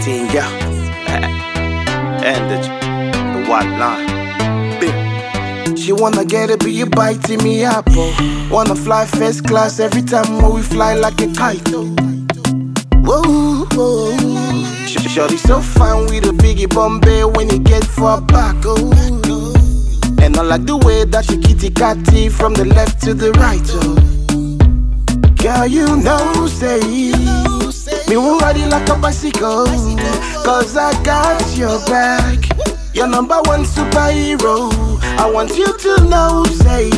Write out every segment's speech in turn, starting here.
yeah. and the, the white line. She wanna get it, be you biting me up, oh. Wanna fly first class every time when we fly like a kite, oh. Whoa, whoa. Sh- Shorty so fine with a biggie Bombay when you get for a back, oh. And I like the way that you kitty catty from the left to the right, oh. Girl, you know, say, me it like a bicycle, cause I got your back. Your number one superhero. I want you to know, say,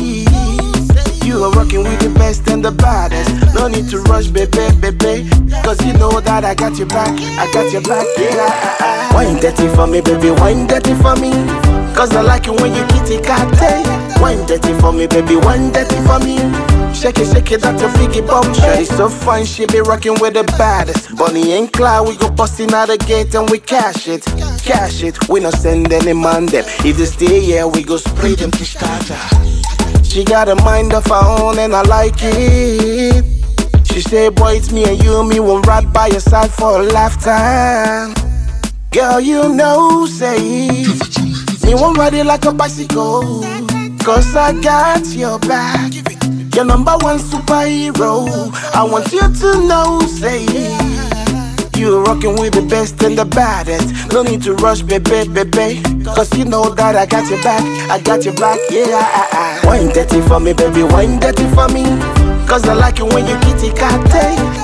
you are rocking with the best and the baddest. No need to rush, baby, baby. Cause you know that I got your back, I got your back, yeah. Wine dirty for me, baby, wine dirty for me. Cause I like it when you kitty cat One dirty for me, baby, one dirty for me. Shake it, shake it, that's a biggie bum. Shorty so fine, she be rocking with the baddest. Bonnie and Clyde, we go busting out the gate and we cash it, cash it. We not send any man them. If they stay here, we go spray them to starter. She got a mind of her own and I like it. She say, boy, it's me and you, me won't ride by your side for a lifetime. Girl, you know, say, me won't ride it like a bicycle. Cause I got your back. Your number one superhero. I want you to know, say, You're rocking with the best and the baddest. No need to rush, baby, baby. Cause you know that I got your back. I got your back, yeah. Wine dirty for me, baby. Wine dirty for me. Cause I like it when you kitty cat.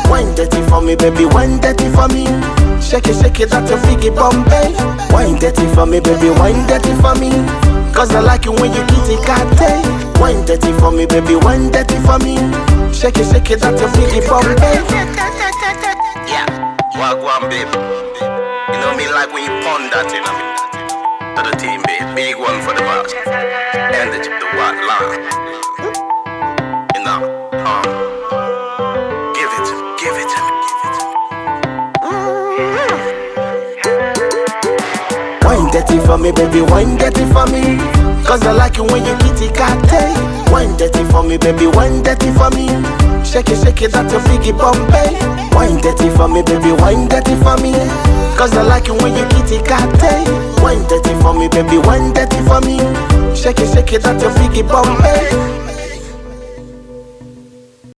Wine dirty for me, baby. Wine dirty for me. Shake it, shake it, that's a biggie Bombay. Eh? Wine dirty for me, baby. Wine dirty for me. Cause I like it when you kitty cat. Eh? Wine dirty for me, baby. Wine dirty for me. Shake it, shake it, that's a biggie Bombay. Eh? Yeah, Wagwan babe. You know me like when you pond that, you know me. To the team, babe. Big one for the box. And the, the white line. Wine dirty for me, baby, wine dirty for me. Cause I like it when you kitty cat Wine dirty for me, baby, wine dirty for me. Shake it, shake it, that's a biggie Bombay. Wine dirty for me, baby, wine dirty for me. Cause I like it when you kitty cat Wine dirty for me, baby, wine dirty for me. Shake it, shake it, that's a biggie Bombay.